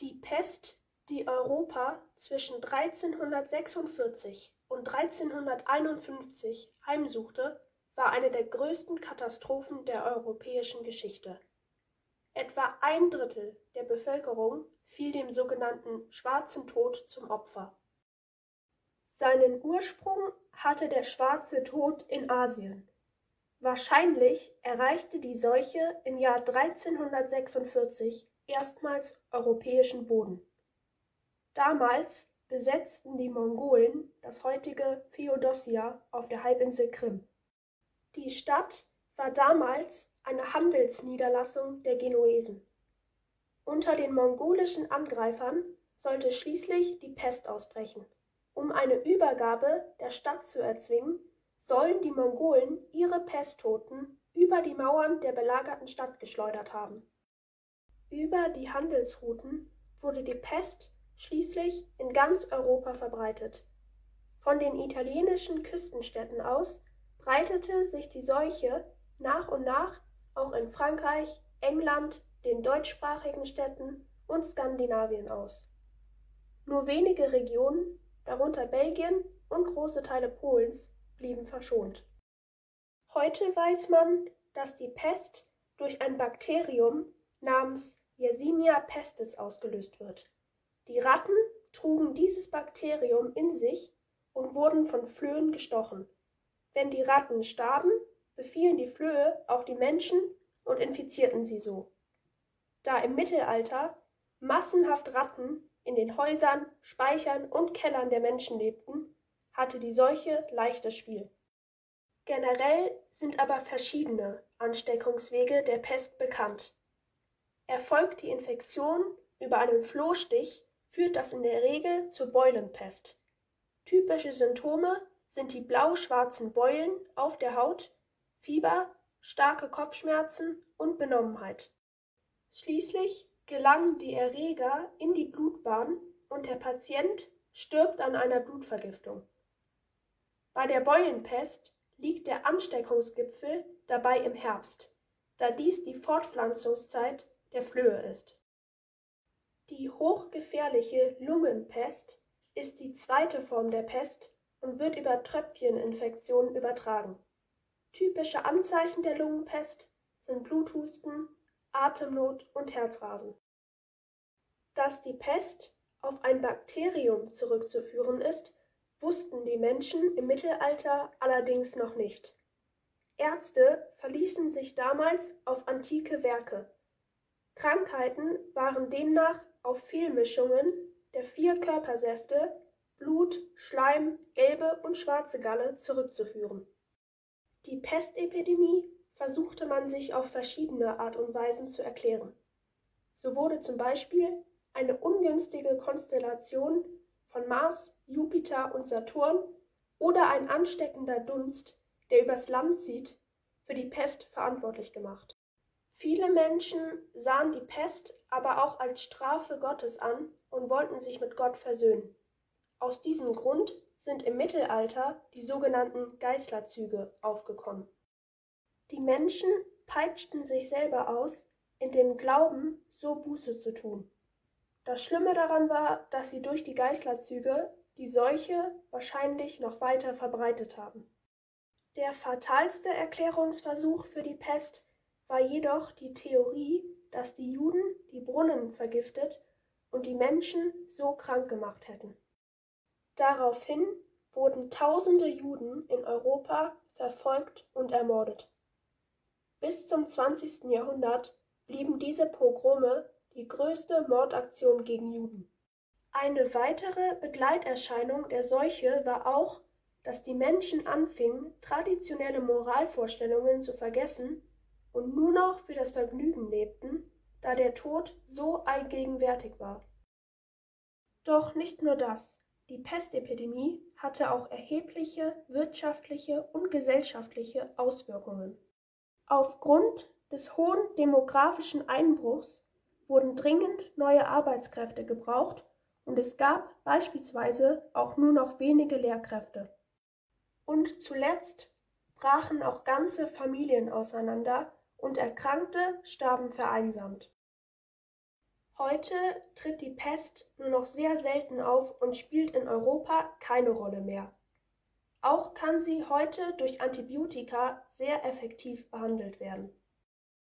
Die Pest, die Europa zwischen 1346 und 1351 heimsuchte, war eine der größten Katastrophen der europäischen Geschichte. Etwa ein Drittel der Bevölkerung fiel dem sogenannten Schwarzen Tod zum Opfer. Seinen Ursprung hatte der Schwarze Tod in Asien. Wahrscheinlich erreichte die Seuche im Jahr 1346 erstmals europäischen Boden. Damals besetzten die Mongolen das heutige Feodossia auf der Halbinsel Krim. Die Stadt war damals eine Handelsniederlassung der Genuesen. Unter den mongolischen Angreifern sollte schließlich die Pest ausbrechen. Um eine Übergabe der Stadt zu erzwingen, sollen die Mongolen ihre Pesttoten über die Mauern der belagerten Stadt geschleudert haben. Über die Handelsrouten wurde die Pest schließlich in ganz Europa verbreitet. Von den italienischen Küstenstädten aus breitete sich die Seuche nach und nach auch in Frankreich, England, den deutschsprachigen Städten und Skandinavien aus. Nur wenige Regionen, darunter Belgien und große Teile Polens, blieben verschont. Heute weiß man, dass die Pest durch ein Bakterium namens Yersinia pestis ausgelöst wird. Die Ratten trugen dieses Bakterium in sich und wurden von Flöhen gestochen. Wenn die Ratten starben, befielen die Flöhe auch die Menschen und infizierten sie so. Da im Mittelalter massenhaft Ratten in den Häusern, Speichern und Kellern der Menschen lebten, hatte die Seuche leichtes Spiel. Generell sind aber verschiedene Ansteckungswege der Pest bekannt. Erfolgt die Infektion über einen Flohstich führt das in der Regel zur Beulenpest. Typische Symptome sind die blau-schwarzen Beulen auf der Haut, Fieber, starke Kopfschmerzen und Benommenheit. Schließlich gelangen die Erreger in die Blutbahn und der Patient stirbt an einer Blutvergiftung. Bei der Beulenpest liegt der Ansteckungsgipfel dabei im Herbst, da dies die Fortpflanzungszeit der Flöhe ist. Die hochgefährliche Lungenpest ist die zweite Form der Pest und wird über Tröpfcheninfektionen übertragen. Typische Anzeichen der Lungenpest sind Bluthusten, Atemnot und Herzrasen. Dass die Pest auf ein Bakterium zurückzuführen ist, wussten die Menschen im Mittelalter allerdings noch nicht. Ärzte verließen sich damals auf antike Werke. Krankheiten waren demnach auf Fehlmischungen der vier Körpersäfte Blut, Schleim, gelbe und schwarze Galle zurückzuführen. Die Pestepidemie versuchte man sich auf verschiedene Art und Weisen zu erklären. So wurde zum Beispiel eine ungünstige Konstellation von Mars, Jupiter und Saturn oder ein ansteckender Dunst, der übers Land zieht, für die Pest verantwortlich gemacht. Viele Menschen sahen die Pest aber auch als Strafe Gottes an und wollten sich mit Gott versöhnen. Aus diesem Grund sind im Mittelalter die sogenannten Geißlerzüge aufgekommen. Die Menschen peitschten sich selber aus, in dem Glauben, so Buße zu tun. Das Schlimme daran war, dass sie durch die Geißlerzüge die Seuche wahrscheinlich noch weiter verbreitet haben. Der fatalste Erklärungsversuch für die Pest war jedoch die Theorie, dass die Juden die Brunnen vergiftet und die Menschen so krank gemacht hätten. Daraufhin wurden tausende Juden in Europa verfolgt und ermordet. Bis zum 20. Jahrhundert blieben diese Pogrome die größte Mordaktion gegen Juden. Eine weitere Begleiterscheinung der Seuche war auch, dass die Menschen anfingen, traditionelle Moralvorstellungen zu vergessen und nur noch für das Vergnügen lebten, da der Tod so allgegenwärtig war. Doch nicht nur das. Die Pestepidemie hatte auch erhebliche wirtschaftliche und gesellschaftliche Auswirkungen. Aufgrund des hohen demografischen Einbruchs wurden dringend neue Arbeitskräfte gebraucht und es gab beispielsweise auch nur noch wenige Lehrkräfte. Und zuletzt brachen auch ganze Familien auseinander und Erkrankte starben vereinsamt. Heute tritt die Pest nur noch sehr selten auf und spielt in Europa keine Rolle mehr. Auch kann sie heute durch Antibiotika sehr effektiv behandelt werden